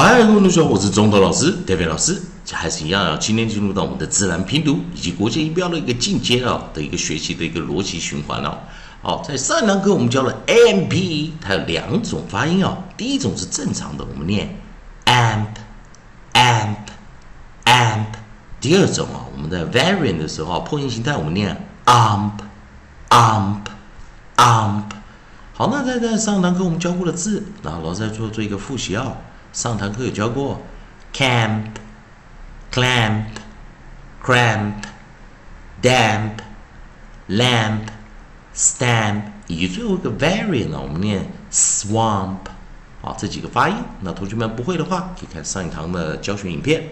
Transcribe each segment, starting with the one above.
嗨，各位同学，我是中头老师戴飞老师。这还是一样啊，今天进入到我们的自然拼读以及国际音标的一个进阶啊的一个学习的一个逻辑循环哦。好，在上堂课我们教了 a m p，它有两种发音哦。第一种是正常的，我们念 amp，amp，amp。第二种啊，我们在 variant 的时候破音形态我们念 ump，ump，ump。好，那在在上堂课我们教过的字，然后老师再做做一个复习啊。上堂课有教过 camp、clamp、cramp、damp、lamp、stamp，以及最后一个 variant 呢，我们念 swamp。好，这几个发音，那同学们不会的话，可以看上一堂的教学影片。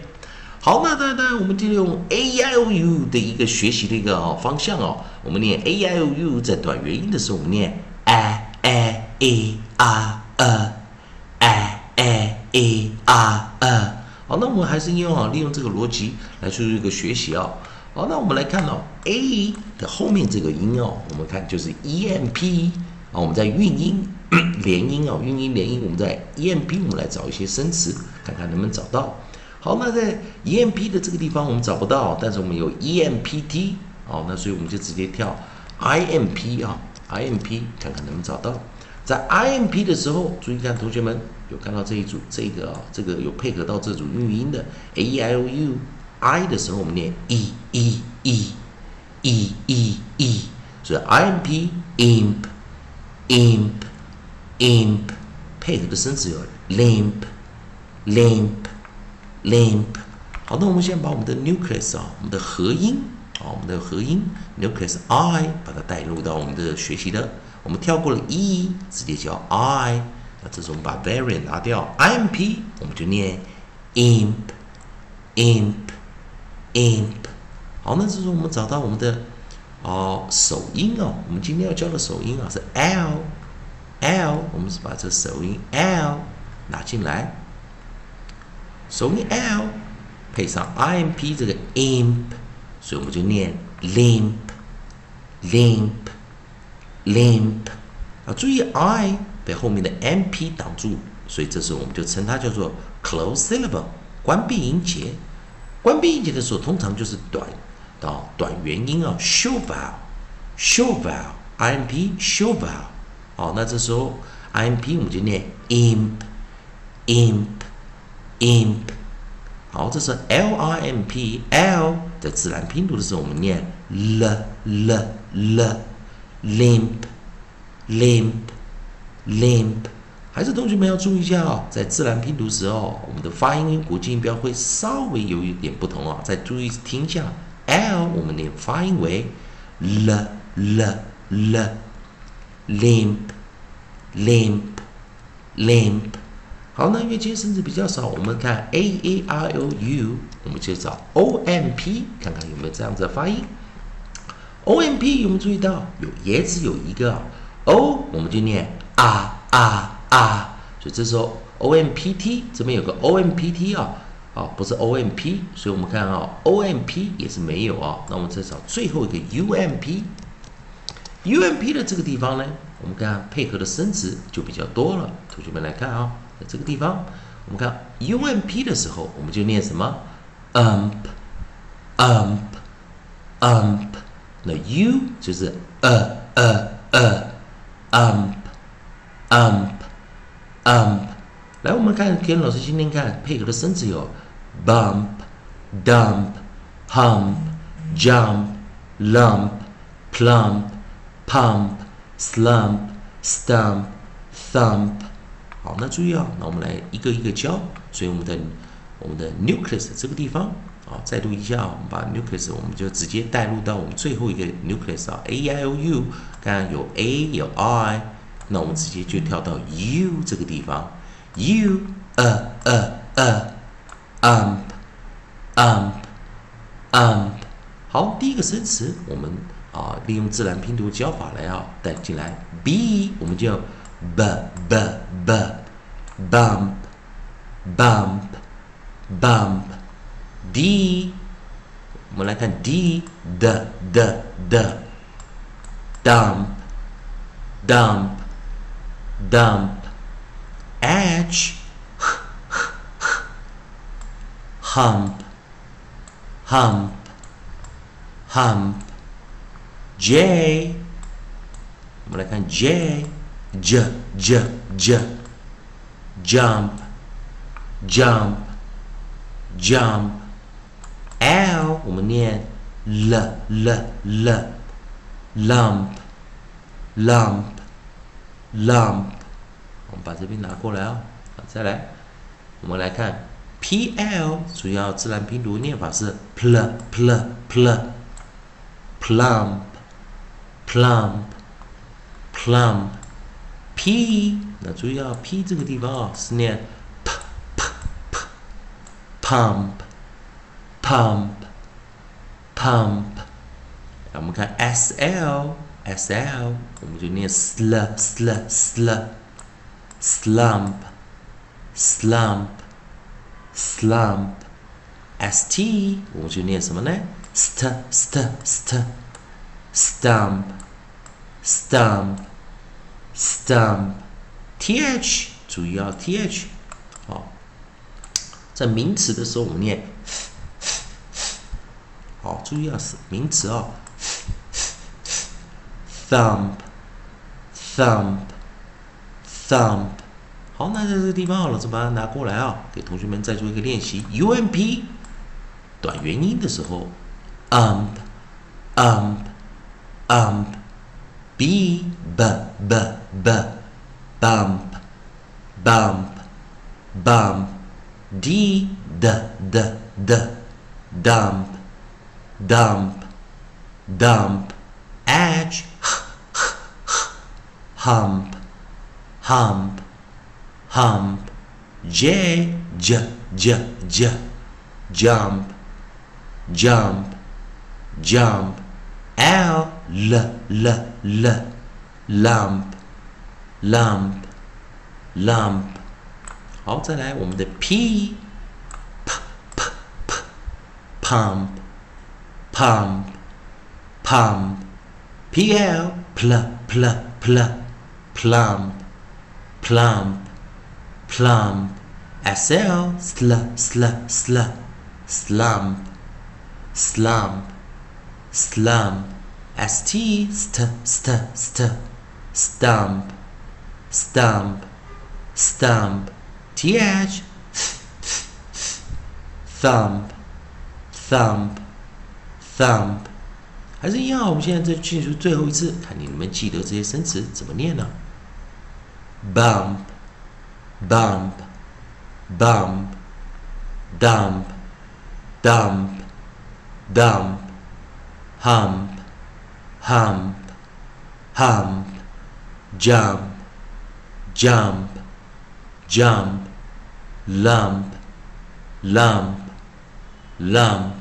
好，那那那我们就用 a i o u 的一个学习的一个方向哦。我们念 a i o u，在短元音的时候，我们念 a a e r e a a。a r 好，那我们还是用啊，利用这个逻辑来做一个学习啊。好，那我们来看到 a 的后面这个音哦，我们看就是 e m p 啊，我们在韵音连音哦，韵音连音，我们在 e m p 我们来找一些生词，看看能不能找到。好，那在 e m p 的这个地方我们找不到，但是我们有 e m p t 好，那所以我们就直接跳 i m p 啊，i m p 看看能不能找到。在 i m p 的时候，注意看同学们。有看到这一组这个啊，这个有配合到这组韵音的 a e i o u i 的时候，我们念 e e e e e e，所以 i m p imp imp imp 配合的生词有 limp limp limp。好，那我们先把我们的 nucleus 啊，我们的合音啊，我们的合音 nucleus i 把它带入到我们的学习的，我们跳过了 e，直接叫 i。这时候我们把 variant 拿掉，imp 我们就念 imp，imp，imp。好，那这时候我们找到我们的哦首音哦，我们今天要教的首音啊是 l，l，我们是把这首音 l 拿进来，首音 l 配上 imp 这个 imp，所以我们就念 limp，limp，limp。啊，注意 i。被后面的 M P 挡住，所以这时候我们就称它叫做 close syllable，关闭音节。关闭音节的时候，通常就是短到短元音啊，short vowel，short vowel，I M P，short vowel。好，那这时候 I M P 我们就念 imp，imp，imp。好，这是 L I M P，L 在自然拼读的时候，我们念 l，l，l，limp，limp。limp，limp，还是同学们要注意一下哦，在自然拼读时候，我们的发音跟国际音标会稍微有一点不同啊。再注意听一下，l 我们念发音为 l l l，limp limp，limp。好，那因为今天生字比较少，我们看 a a r o u，我们就找 o m p，看看有没有这样子的发音。o m p 有没有注意到有也只有一个 o，我们就念。啊啊啊！所以这时候 O M P T 这边有个 O M P T 啊，啊不是 O M P，所以我们看啊 O M P 也是没有啊。那我们再找最后一个 U M P，U M P 的这个地方呢，我们看配合的生词就比较多了。同学们来看啊，在这个地方，我们看 U M P 的时候，我们就念什么？ump，ump，ump。那 U 就是呃呃呃，ump。Ump ump，来，我们看，田老师今天看配合的生词有 bump dump hump jump lump plump pump slump stump thump。好，那注意啊，那我们来一个一个教。所以我们的我们的 nucleus 这个地方啊，再读一下，我们把 nucleus 我们就直接带入到我们最后一个 nucleus 啊，a i o u，看有 a 有 i。那我们直接就跳到 u 这个地方，u a a a ump ump ump。好，第一个生词我们啊利用自然拼读教法来啊带进来，b 我们就 b b b bump bump bump，d 我们来看 d d d d dump dump dump, edge, hump hump hump J，我们来看 J，J J J jump jump jump L 我们念 L L L lump lump Lump 我们把这边拿过来哦，再来，我们来看 P L 主要自然拼读念法是 pl pl pl plump plump plump P 那注意啊，P 这个地方啊是念 p p p pump pump pump 我们看 sl S L 我们就念 sl sl sl slump slump slump S T 我们就念什么呢？st st st stump stump stump T H 注意啊 T H 好，在名词的时候我们念好，注意啊是名词啊 thump thump thump 好，那在这个地方，老师把它拿过来啊，给同学们再做一个练习。U M P 短元音的时候，ump ump ump B B B B bump bump bump D D D D dump dump dump H hump hump hump J J J J jump jump jump L L L L lump lump lump 好，再来我们的 P P P P pump pump pump P L pl pl pl plump plump plump S L sl sl sl slump slump slump S T st st st stump stump stump T H thump thump thump 还是一样，我们现在再进入最后一次，看你能不能记得这些生词怎么念呢 ？bump. Bump. Bump. Dump. Dump. Dump. Hump. Hump. Hump. Jump. Jump. Jump. Lump. Lump. Lump.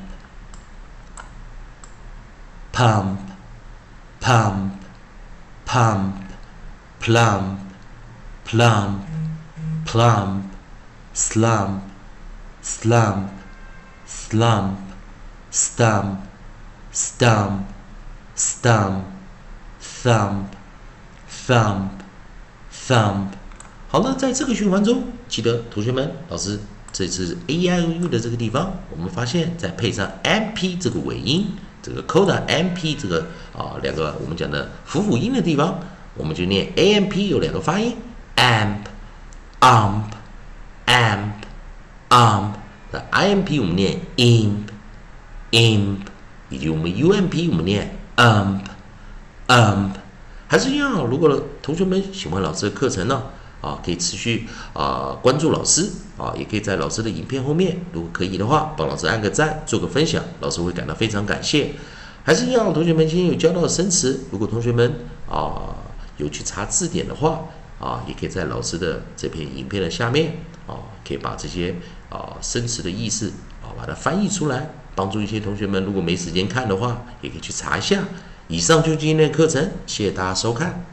Pump. Pump. Pump. Plump plump plump slump slump slump stump stump stump thump thump thump 好了，在这个循环中，记得同学们，老师这次 A I O U 的这个地方，我们发现再配上 M P 这个尾音，这个 coda M P 这个啊两个我们讲的辅辅音的地方，我们就念 A M P 有两个发音，amp amp amp amp 的 I M P 我们念 imp imp，以及我们 U M P 我们念 ump ump，还是一样，如果同学们喜欢老师的课程呢？啊，可以持续啊关注老师啊，也可以在老师的影片后面，如果可以的话，帮老师按个赞，做个分享，老师会感到非常感谢。还是一样，同学们今天有教到的生词，如果同学们啊有去查字典的话啊，也可以在老师的这篇影片的下面啊，可以把这些啊生词的意思啊把它翻译出来，帮助一些同学们如果没时间看的话，也可以去查一下。以上就是今天的课程，谢谢大家收看。